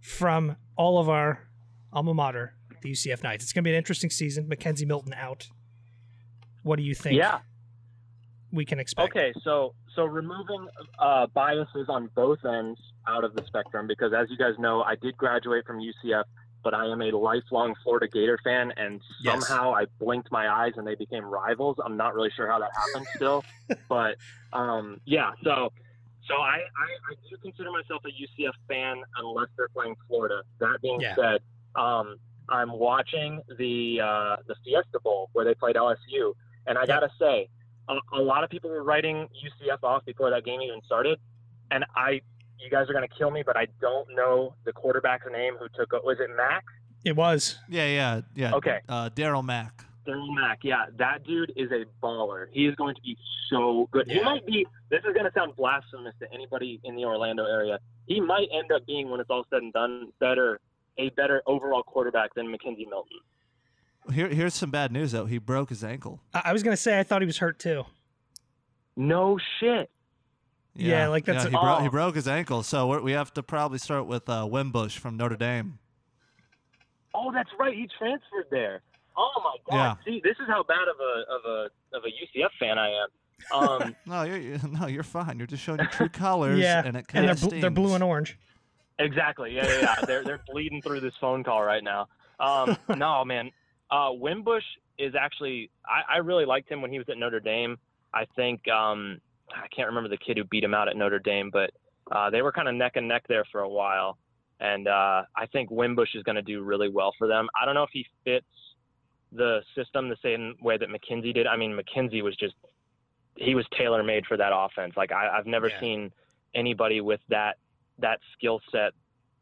from all of our alma mater, the UCF Knights? It's going to be an interesting season. McKenzie Milton out. What do you think? yeah. we can expect. Okay, so so removing uh, biases on both ends out of the spectrum, because as you guys know, I did graduate from UCF, but I am a lifelong Florida Gator fan, and Yes. somehow I blinked my eyes and they became rivals. I'm not really sure how that happened still, but um, yeah. So so I, I I do consider myself a UCF fan unless they're playing Florida. That being Yeah. said, um, I'm watching the uh, the Fiesta Bowl where they played LSU, and I Yep. gotta say a, a lot of people were writing UCF off before that game even started, and I, you guys are gonna kill me, but I don't know the quarterback's name who took. Was it Mac? It was. yeah, yeah, yeah. Okay. Uh, Darriel Mack. Darriel Mack. Yeah, that dude is a baller. He is going to be so good. He might be. This is gonna sound blasphemous to anybody in the Orlando area. He might end up being, when it's all said and done, better, a better overall quarterback than McKenzie Milton. Here, here's some bad news though. He broke his ankle. I, I was going to say I thought he was hurt too. No shit. Yeah, like that's yeah, a- he, bro- he Oh. broke his ankle. So we're, we have to probably start with uh, Wimbush from Notre Dame. Oh, that's right. He transferred there. Oh my god. See, this is how bad of a of a of a UCF fan I am. Um, No, you're, you no, you're fine. You're just showing your true colors. yeah, and it and kind they're bl- they're blue and orange. exactly. Yeah, yeah, yeah. they're they're bleeding through this phone call right now. Um, no, man. Uh, Wimbush is actually. I, I really liked him when he was at Notre Dame. I think um, I can't remember the kid who beat him out at Notre Dame, but uh, they were kind of neck and neck there for a while. And uh, I think Wimbush is going to do really well for them. I don't know if he fits the system the same way that McKenzie did. I mean, McKenzie was just he was tailor made for that offense. Like I, I've never Yeah. seen anybody with that that skill set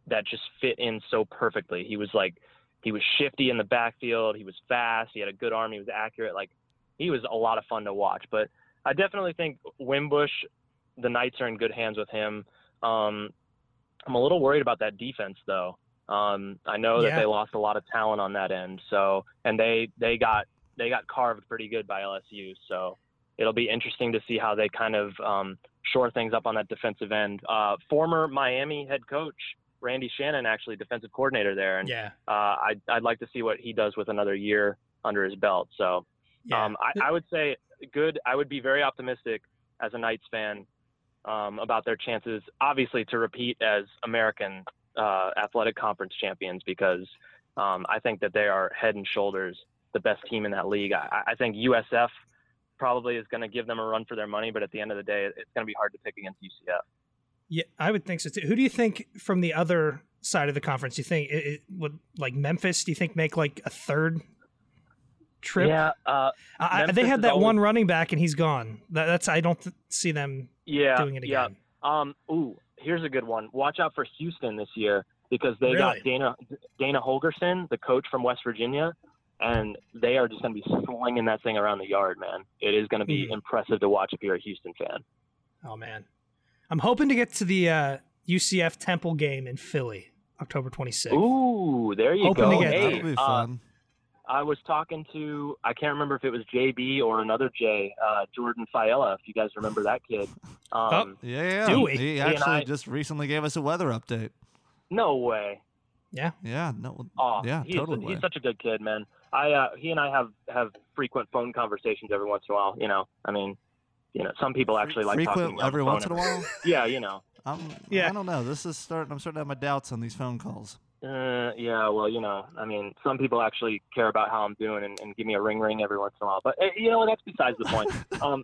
that just fit in so perfectly. He was like he was shifty in the backfield. He was fast. He had a good arm. He was accurate. Like he was a lot of fun to watch. But I definitely think Wimbush, the Knights are in good hands with him. Um, I'm a little worried about that defense though. Um, I know Yeah. that they lost a lot of talent on that end. So and they they got they got carved pretty good by LSU. So it'll be interesting to see how they kind of um, shore things up on that defensive end. Uh, former Miami head coach Randy Shannon, actually defensive coordinator there, and Yeah, uh, I'd, I'd like to see what he does with another year under his belt. So yeah. um, I, I would say good. I would be very optimistic as a Knights fan um, about their chances, obviously, to repeat as American uh, Athletic Conference champions because um, I think that they are head and shoulders the best team in that league. I, I think USF probably is going to give them a run for their money, but at the end of the day, it's going to be hard to pick against UCF. Yeah, I would think so too. Who do you think from the other side of the conference, do you think it, it would like Memphis? Do you think make like a third trip? Yeah, uh, I, I- they had that always- one running back and he's gone. That, that's I don't th- see them yeah, doing it again. yeah. again. Um, ooh, here's a good one. Watch out for Houston this year because they got Dana Dana Holgorsen, the coach from West Virginia, and they are just going to be slinging that thing around the yard, man. It is going to be Hmm. impressive to watch if you're a Houston fan. Oh man, I'm hoping to get to the uh, UCF Temple game in Philly, October 26th. Ooh, there you Hoping go. to get hey, That'll be uh, fun. I was talking to I can't remember if it was JB or another J, uh, Jordan Fiella, if you guys remember that kid. Um, yeah, yeah. do we? He and actually I- just recently gave us a weather update. No way. Yeah. Yeah, no, Oh, yeah, he's, totally. he's such a good kid, man. I uh, he and I have have frequent phone conversations every once in a while. You know, I mean, you know, some people actually like frequent talking on every the phone once in a while. Yeah, you know. I'm, Yeah. I don't know. This is starting. I'm starting to have my doubts on these phone calls. Uh, yeah, well, you know, I mean, some people actually care about how I'm doing and, and give me a ring ring every once in a while. But eh, you know, that's besides the point. um,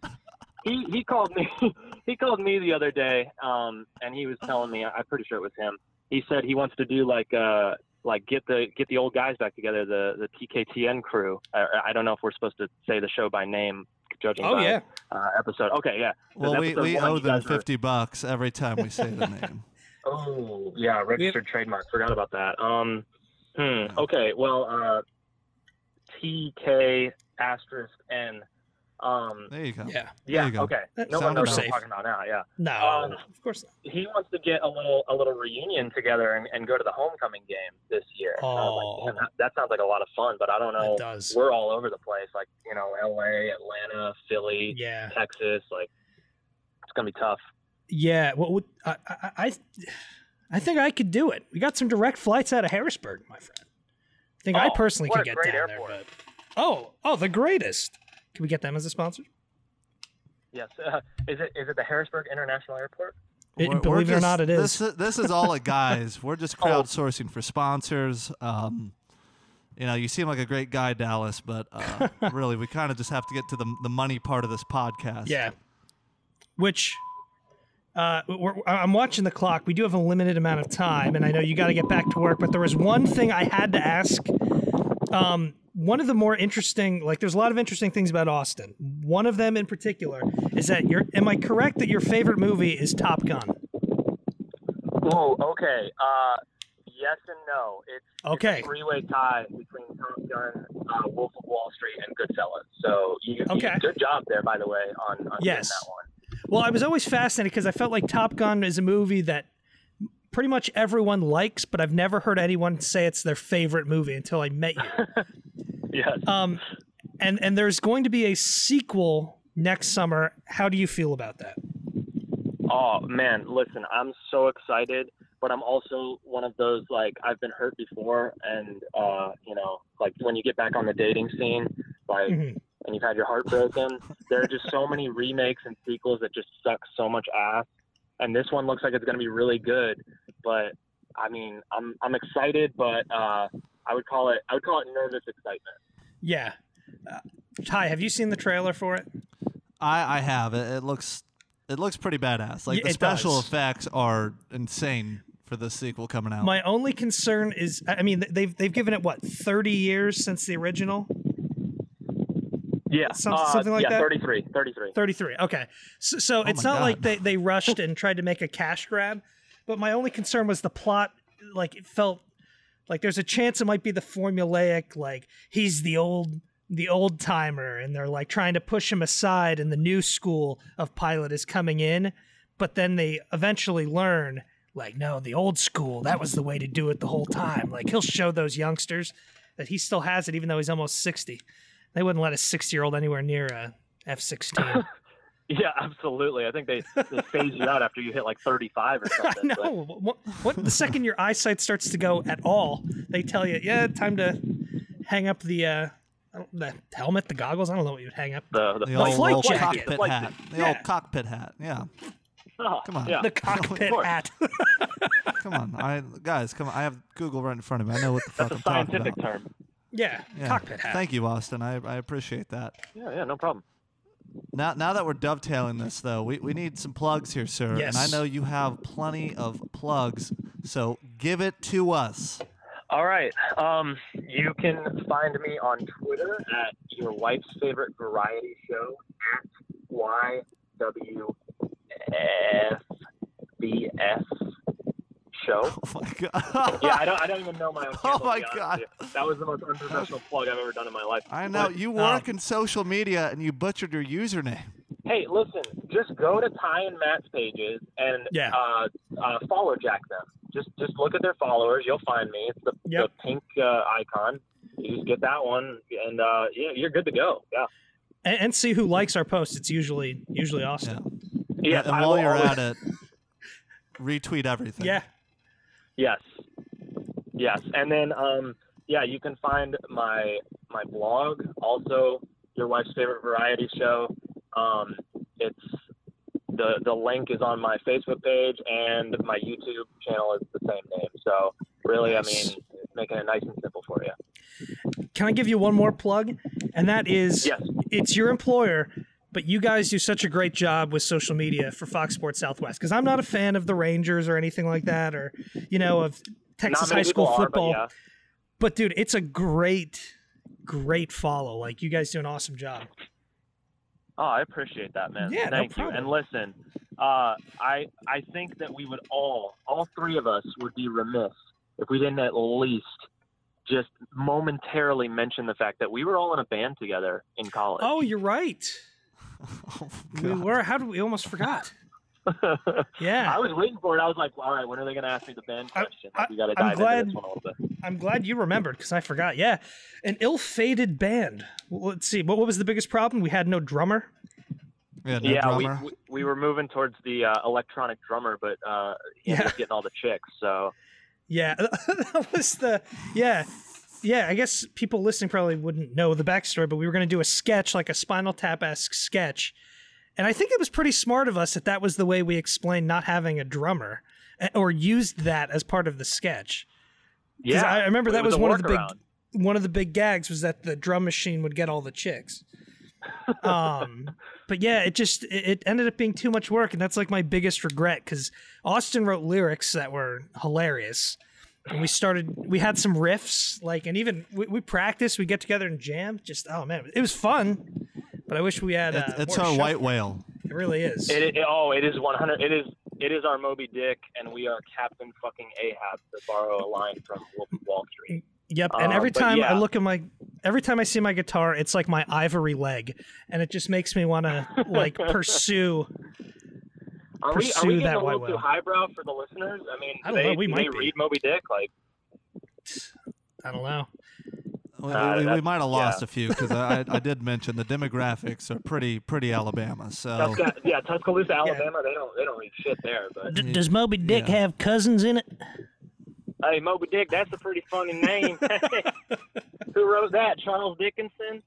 he he called me he called me the other day, um, and he was telling me I'm pretty sure it was him. He said he wants to do like uh like get the get the old guys back together, the the TKTN crew. I, I don't know if we're supposed to say the show by name, judging Oh by yeah. uh, episode. Okay, yeah. Well, we, we one, owe them guys were- fifty bucks every time we say the name. Oh, yeah, registered trademark. Forgot about that. Um, hmm. Okay. Well, uh, TK asterisk N. Um, There you go. Yeah. yeah. you go. Okay. That- No one Sound knows what safe. I'm talking about now. Yeah. No, Um, of course not. He wants to get a little a little reunion together and, and go to the homecoming game this year. And I was Oh. like, "Man, that, that sounds like a lot of fun, but I don't know. It does. We're all over the place, like you know, L.A., Atlanta, Philly, Yeah. Texas. Like, it's gonna be tough. Yeah. What would I, I? I I think I could do it. We got some direct flights out of Harrisburg, my friend. I think I Oh, personally could get great down airport. there. But oh, oh, the greatest. Can we get them as a sponsor? Yes. Uh, is it is it the Harrisburg International Airport? It- We're- we're believe it or not, it is. This, this is all a guys. We're just Oh. crowdsourcing for sponsors. Um, you know, you seem like a great guy, Dallas, but uh, really, we kind of just have to get to the the money part of this podcast. Yeah. Which, uh, we're, I'm watching the clock. We do have a limited amount of time, and I know you got to get back to work. But there was one thing I had to ask. Um, one of the more interesting, like, there's a lot of interesting things about Austin. One of them in particular is that you're. Am I correct that your favorite movie is Top Gun? Oh, okay. Uh, yes and no. It's Okay. It's a three-way tie between Top Gun, uh, Wolf of Wall Street, and Goodfellas. So you, Okay. you good job there, by the way, on, on getting Yes. that one. Well, I was always fascinated because I felt like Top Gun is a movie that pretty much everyone likes, but I've never heard anyone say it's their favorite movie until I met you. Yes. Um, and and there's going to be a sequel next summer. How do you feel about that? Oh man, listen, I'm so excited, but I'm also one of those like I've been hurt before, and uh, you know, like when you get back on the dating scene, like, Mhm. And you've had your heart broken. there are just so many remakes and sequels that just suck so much ass, and this one looks like it's gonna be really good. But I mean, I'm I'm excited, but uh, I would call it I would call it nervous excitement. Yeah. Uh, Ty, have you seen the trailer for it? I I have it. It looks it looks pretty badass. Like Yeah, the special does. effects are insane for the sequel coming out. My only concern is, I mean, they've they've given it what 30 years since the original. Yeah, Some- uh, something like yeah, that? 33, 33. 33. Okay. So, so it's not God. like they, they rushed and tried to make a cash grab, but my only concern was the plot. Like, it felt like there's a chance it might be the formulaic, like, he's the old. The old timer, and they're like trying to push him aside, and the new school of pilot is coming in, but then they eventually learn, like, no, the old school, that was the way to do it the whole time. Like, he'll show those youngsters that he still has it, even though he's almost 60. They wouldn't let a 60 year old anywhere near a F 16. Yeah, absolutely. I think they, they phase you out after you hit like 35 or I something. but- know. What, what the second your eyesight starts to go at all, they tell you, yeah, time to hang up the uh, the helmet, the goggles. I don't know what you would hang up. The, the, the The old, flight old jacket. cockpit Flight hat. The Yeah. old cockpit hat. Yeah. Oh, Come on. Yeah. The cockpit hat. Come on. I guys, come on. I have Google right in front of me. I know what the fuck That's I'm a talking scientific about. term. Yeah, Yeah. cockpit hat. Thank you, Austin. I, I appreciate that. Yeah, yeah, no problem. Now, now that we're dovetailing this, though, we, we need some plugs here, sir. And I know you have plenty of plugs So give it to us. All right. Um, you can find me on Twitter at your wife's favorite variety show at YWFBS show. Oh my god. Yeah, I don't. I don't even know my own. Oh handle, to my God. That was the most unprofessional plug I've ever done in my life. I know But, you um, work in social media and you butchered your username. Hey, listen. Just go to Ty and Matt's pages and Yeah. uh, uh, follow Jack them. Just just look at their followers. You'll find me. It's the, Yep. the pink uh, icon. You just get that one, and uh, yeah, you're good to go. Yeah. And, and see who likes our posts. It's usually usually Austin. Yes, and I while you're always- at it, retweet everything. Yeah. Yes. Yes. And then um yeah, you can find my my blog, also your wife's favorite variety show. Um it's the the link is on my Facebook page and my YouTube channel is the same name. So really I mean making it nice and simple for you. Can I give you one more plug? And that is Yes. it's your employer, but you guys do such a great job with social media for Fox Sports Southwest. Because I'm not a fan of the Rangers or anything like that, or you know of Texas high school people are, football. but yeah. But dude, it's a great, great follow. Like you guys do an awesome job. Oh, I appreciate that, man. Yeah, no Thank you. problem. And listen, uh, I I think that we would all, all three of us, would be remiss if we didn't at least just momentarily mention the fact that we were all in a band together in college. Oh, you're right. Oh, We were. How did we almost forgot? Yeah. I was waiting for it. I was like, all right, when are they going to ask me the band question? I- we got to I'm dive glad- into this one a little bit. I'm glad you remembered because I forgot. Yeah, an ill-fated band. Well, Let's see. What, what was the biggest problem? We had no drummer. Yeah, no yeah, we, drummer. we we were moving towards the uh, electronic drummer, but uh, he ended Yeah. up getting all the chicks. So Yeah, that was the yeah. Yeah, I guess people listening probably wouldn't know the backstory, but we were going to do a sketch, like a Spinal Tap esque sketch. And I think it was pretty smart of us that that was the way we explained not having a drummer eh, or used that as part of the sketch. yeah, I remember that was, a one of the big one of the big gags was that the drum machine would get all the chicks. Um, but yeah, it just it, it ended up being too much work, and that's like my biggest regret because Austin wrote lyrics that were hilarious, and we started we had some riffs like, and even we, we practiced, we get together and jam. Just oh man, it was fun. But I wish we had. Uh, It- it's more our to white whale. It It really is. It, it, oh, it is 100. It is it is our Moby Dick, and we are Captain fucking Ahab to borrow a line from Wolf of Wall Street. Yep. And Uh, every but time I look at my, every time I see my guitar, it's like my ivory leg, and it just makes me want to like pursue. Are we, are we Pursue getting that a little white too highbrow for the listeners? I mean, I do don't they, know, we do might they read Moby Dick? Like, I don't know. We, Uh, we- we might have lost yeah. a few because I, I did mention the demographics are pretty pretty Alabama. So Tusca- yeah, Tuscaloosa, Alabama. They don't they don't read shit there. But D- does Moby Dick Yeah. have cousins in it? hey, Moby Dick, that's a pretty funny name. Who wrote that? Charles Dickinson.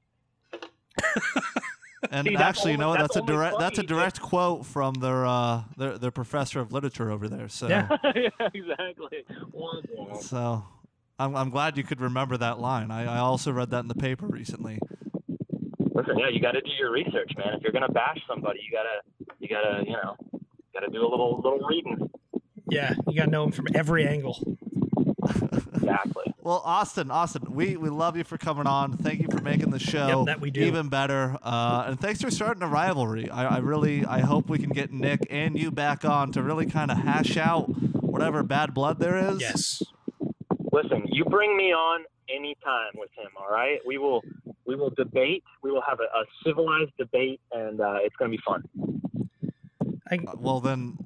and See, that's actually, you know what? that's That's a only direct that's a funny if- direct quote from their uh their their professor of literature over there. So Yeah. yeah, exactly. Womp womp. so I'm I'm glad you could remember that line. I, I also read that in the paper recently. Listen, yeah, you got to do your research, man. If you're gonna bash somebody, you gotta you gotta you know gotta do a little little reading. Yeah, you gotta know him from every angle. Exactly. Well, Austin, Austin, we, we love you for coming on. Thank you for making the show Yep, that we do. even better. Uh, and thanks for starting a rivalry. I, I really I hope we can get Nick and you back on to really kind of hash out whatever bad blood there is. Yes. Listen, you bring me on anytime with him. All right, we will we will debate. We will have a, a civilized debate, and uh, it's gonna be fun. I, Uh, Well then,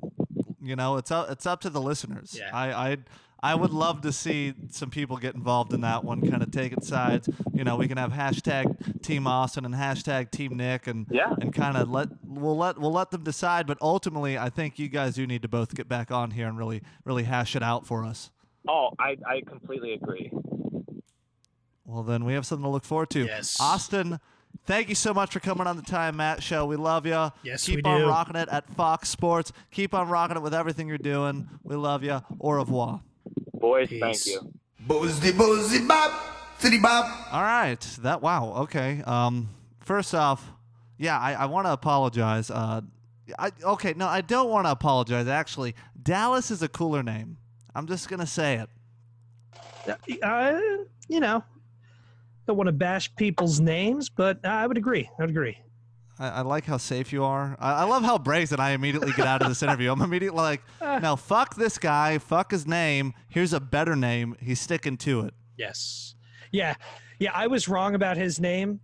you know it's up it's up to the listeners. Yeah. I I I would love to see some people get involved in that one, kind of taking sides. You know, we can have hashtag Team Austin and hashtag Team Nick, and Yeah. and kind of let we'll let we'll let them decide. But ultimately, I think you guys do need to both get back on here and really really hash it out for us. Oh, I I completely agree. Well, then we have something to look forward to. Yes. Austin, thank you so much for coming on the Ty and Matt Show. We love you. Yes, Keep we on do. rocking it at Fox Sports. Keep on rocking it with everything you're doing. We love you. Au revoir. Boys, Peace. thank you. Boozy boozy bop, city bop. All right. That wow. Okay. Um. First off, yeah, I, I want to apologize. Uh, I okay. No, I don't want to apologize. Actually, Dallas is a cooler name. I'm just gonna say it. Uh, you know, don't want to bash people's names, but I would agree. I would agree. I, I like how safe you are. I, I love how brazen I immediately get out of this interview. I'm immediately like, ah. now fuck this guy, fuck his name. Here's a better name. He's sticking to it. Yes. Yeah. Yeah. I was wrong about his name,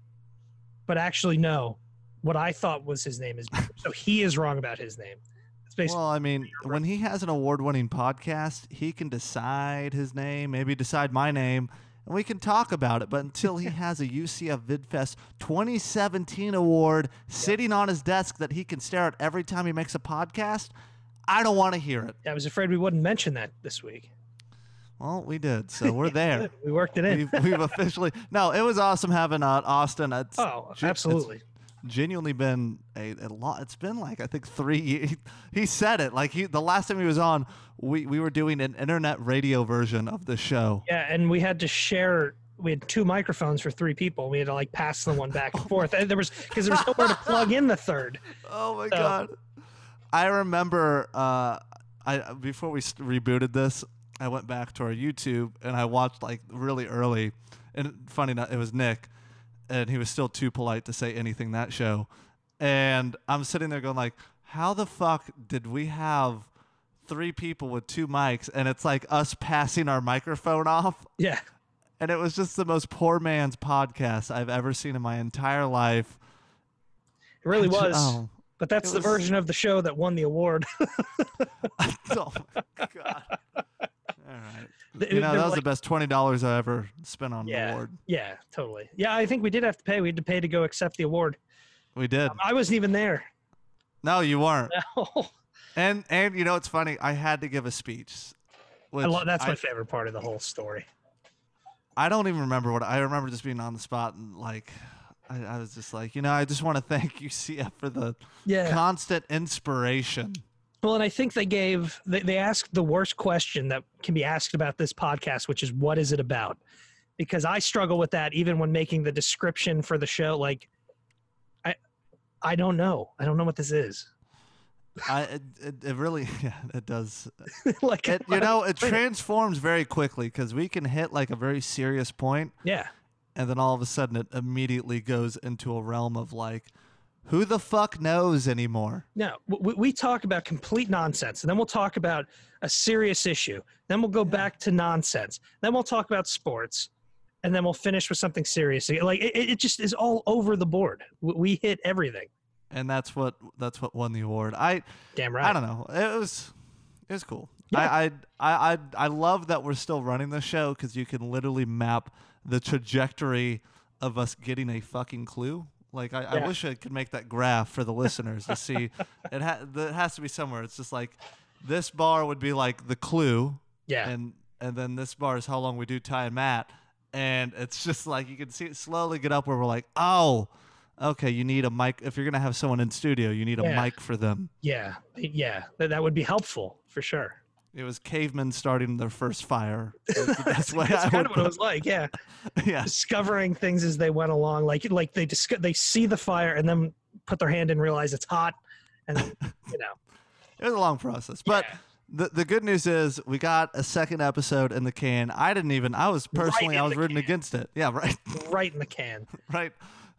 but actually, no. What I thought was his name is so he is wrong about his name. Well, I mean, when he has an award-winning podcast, he can decide his name, maybe decide my name, and we can talk about it. But until he has a UCF VidFest 2017 award sitting on his desk that he can stare at every time he makes a podcast, I don't want to hear it. I was afraid we wouldn't mention that this week. Well, we did, so we're there. We worked it in. We've, we've officially no. It was awesome having uh, Austin. It's, Oh, it's absolutely. Genuinely been a, a lot. It's been like I think three years. He said it like he the last time he was on. We we were doing an internet radio version of the show. Yeah, and we had to share. We had two microphones for three people. We had to like pass the one back and forth. And there was because there was nowhere to plug in the third. Oh my So- god! I remember uh, I before we rebooted this, I went back to our YouTube and I watched like really early. And funny enough, it was Nick, and he was still too polite to say anything that show. And I'm sitting there going like, how the fuck did we have three people with two mics and it's like us passing our microphone off? Yeah, And it was just the most poor man's podcast I've ever seen in my entire life. it really was. oh. But that's the was- version of the show that won the award. oh my god! You know that was the best twenty dollars I ever spent on an Yeah. award. yeah, totally. Yeah, I think we did have to pay. We had to pay to go accept the award. We did. Um, I wasn't even there. No, you weren't. No. And and you know it's funny. I had to give a speech. Which I lo- that's I, my favorite part of the whole story. I don't even remember what I remember. Just being on the spot and like. I, I was just like, you know, I just want to thank you, CF, for the Yeah. constant inspiration. Well, and I think they gave they, they asked the worst question that can be asked about this podcast, which is what is it about? Because I struggle with that even when making the description for the show. Like, I I don't know. I don't know what this is. I it, it, really yeah it does like, it, you know it transforms very quickly because we can hit like a very serious point yeah, and then all of a sudden it immediately goes into a realm of like who the fuck knows anymore no, we, we talk about complete nonsense, and then we'll talk about a serious issue. Then we'll go back to nonsense. Then we'll talk about sports, and then we'll finish with something serious. Like it, it just is all over the board. We, we hit everything. and that's what that's what won the award i Damn right. i don't know it was it was cool Yeah. I, I i i i love that we're still running the show because you can literally map the trajectory of us getting a fucking clue like I, I wish I could make that graph for the listeners to see. It, ha- it has to be somewhere. It's just like this bar would be like the clue, Yeah. and and then this bar is how long we do Ty and Matt, and it's just like you can see it slowly get up where we're like, oh, okay, you need a mic if you're gonna have someone in studio, you need a mic for them. Yeah, yeah, that, that would be helpful for sure. It was cavemen starting their first fire. That's That's I kind of what it was like. Yeah, Yeah, discovering things as they went along. Like like they disco- they see the fire and then put their hand in, realize it's hot, and you know. it was a long process, but. Yeah. The, the good news is we got a second episode in the can. I didn't even. I was personally. in I was rooting can. against it. Yeah, right, right in the can. right.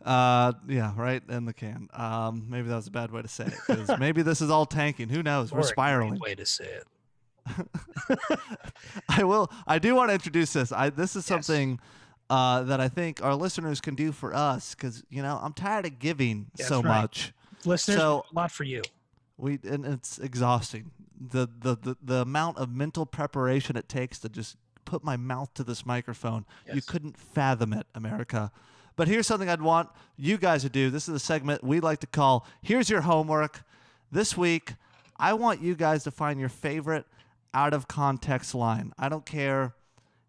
Uh, yeah, right in the can. Um, maybe that was a bad way to say it maybe this is all tanking. Who knows? Or We're spiraling. Way to say it. I will. I do want to introduce this. I this is Yes. something uh, that I think our listeners can do for us because you know I'm tired of giving That's so right. much. Listeners, So- a lot for you. We and it's exhausting. The, the the the amount of mental preparation it takes to just put my mouth to this microphone. Yes. You couldn't fathom it, America. But here's something I'd want you guys to do. This is a segment we like to call Here's Your Homework. This week, I want you guys to find your favorite out of context line. I don't care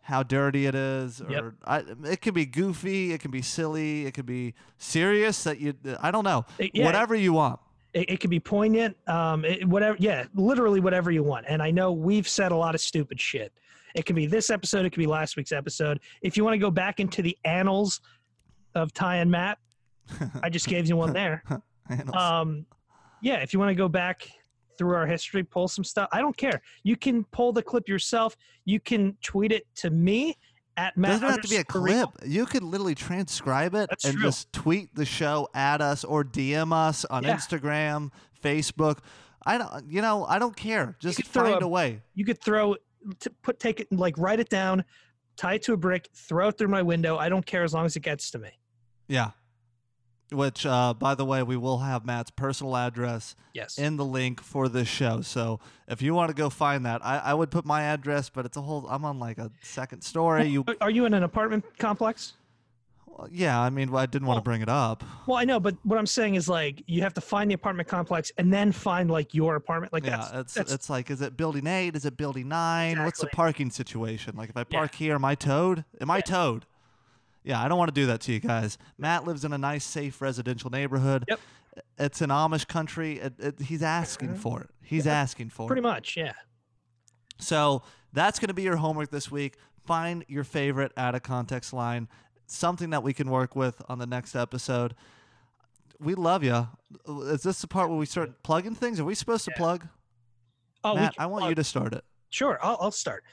how dirty it is or Yep. I, it can be goofy, it can be silly, it can be serious that you I don't know. It- yeah, Whatever you want. It, it could be poignant, um, it, whatever. Yeah, literally whatever you want. And I know we've said a lot of stupid shit. It could be this episode. It could be last week's episode. If you want to go back into the annals of Ty and Matt, I just gave you one there. Um, yeah, if you want to go back through our history, pull some stuff. I don't care. You can pull the clip yourself. You can tweet it to me at Matt. doesn't have to be a clip. You could literally transcribe it That's and true. just tweet the show at us or DM us on Yeah. Instagram, Facebook. I don't, you know, I don't care. Just find a- a way. You could throw, t- put, take it, like write it down, tie it to a brick, throw it through my window. I don't care as long as it gets to me. Yeah. Which, uh, by the way, we will have Matt's personal address Yes. in the link for this show. So if you want to go find that, I, I would put my address, but it's a whole. I'm on like a second story. You, Are you in an apartment complex? well, yeah. I mean, I didn't want to bring it up. Well, I know, but what I'm saying is like you have to find the apartment complex and then find like your apartment. Like Yeah, that's, it's that's it's like, is it building eight? Is it building nine? What's the parking situation? Like, if I Yeah. park here, am I towed? Am I towed? Yeah, I don't want to do that to you guys. Matt lives in a nice, safe residential neighborhood. Yep. It's an Amish country. It, it, he's asking uh-huh. for it. He's asking for pretty it. Pretty much, yeah. So that's going to be your homework this week. Find your favorite out of context line, something that we can work with on the next episode. We love you. Is this the part where we start plugging things? Are we supposed to plug? Oh, Matt, I want plug- you to start it. Sure, I'll, I'll start.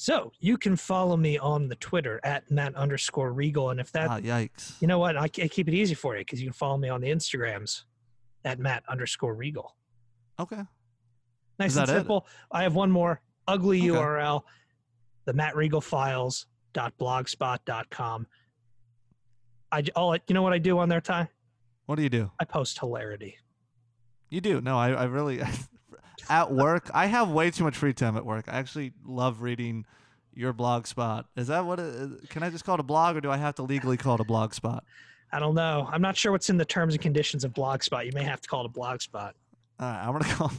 So you can follow me on the Twitter at Matt underscore Regal, and if that, Ah, yikes. you know what, I, I keep it easy for you because you can follow me on the Instagrams at Matt underscore Regal. Okay. Nice and that it? simple. I have one more ugly Okay. URL, the Matt Regal Files blogspot.com. I j- all I- all you know what I do on there, Ty? What do you do? I post hilarity. You do. No, I, I really at work. I have way too much free time at work. I actually love reading your blog spot. Is that what it? Can I just call it a blog or do I have to legally call it a blog spot? I don't know. I'm not sure what's in the terms and conditions of Blogspot. You may have to call it a Blogspot. All right, I'm gonna call.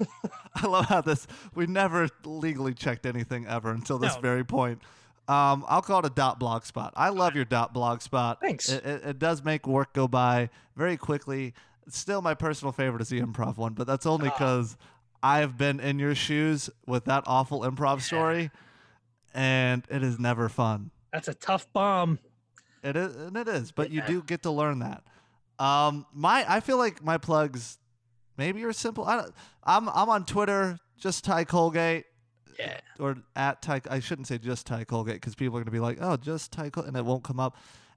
I love how this. We never legally checked anything ever until this No. very point. Um, I'll call it a dot blog spot. I love your dot blog spot. Thanks. It, it, it does make work go by very quickly. Still, my personal favorite is the improv one, but that's Ah. only because I've been in your shoes with that awful improv story, and it is never fun. That's a tough bomb. It is, and it is, but you do get to learn that. Um, my, I feel like my plugs, maybe are simple. I don't, I'm, I'm on Twitter, just Ty Colgate, Yeah. or at Ty. I shouldn't say just Ty Colgate because people are gonna be like, oh, just Ty, Col-, and it won't come up.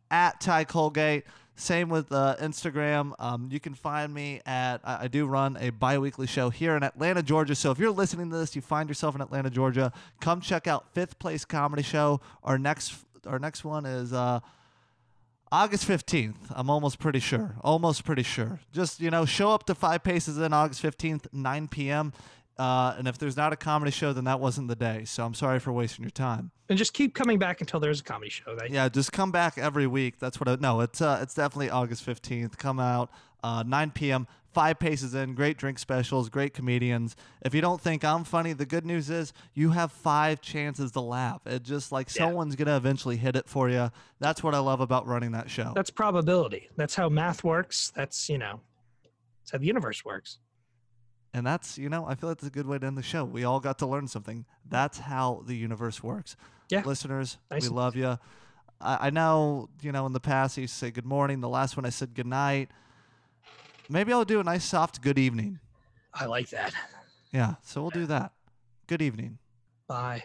At Ty Colgate. Same with uh, Instagram. Um, you can find me at. I, I do run a bi-weekly show here in Atlanta, Georgia. So if you're listening to this, you find yourself in Atlanta, Georgia, come check out Five Paces Comedy Show. Our next, our next one is. Uh, August 15th. I'm almost pretty sure. Almost pretty sure. Just, you know, show up to Five Paces in August 15th, 9 p.m. Uh, and if there's not a comedy show, then that wasn't the day. So I'm sorry for wasting your time. And just keep coming back until there's a comedy show. They, Yeah, just come back every week. That's what I, no, it's, uh, it's definitely August 15th. Come out, uh, 9 p.m. Five Paces Inn, great drink specials, great comedians. If you don't think I'm funny, the good news is you have five chances to laugh. It just like Yeah. someone's going to eventually hit it for you. That's what I love about running that show. That's probability. That's how math works. That's, you know, that's how the universe works. And that's, you know, I feel like that's a good way to end the show. We all got to learn something. That's how the universe works. Yeah. Listeners, Nice we love you. I, I know, you know, in the past I used to say good morning. The last one I said good night. Maybe I'll do a nice soft good evening. I like that. Yeah. So we'll do that. Good evening. Bye.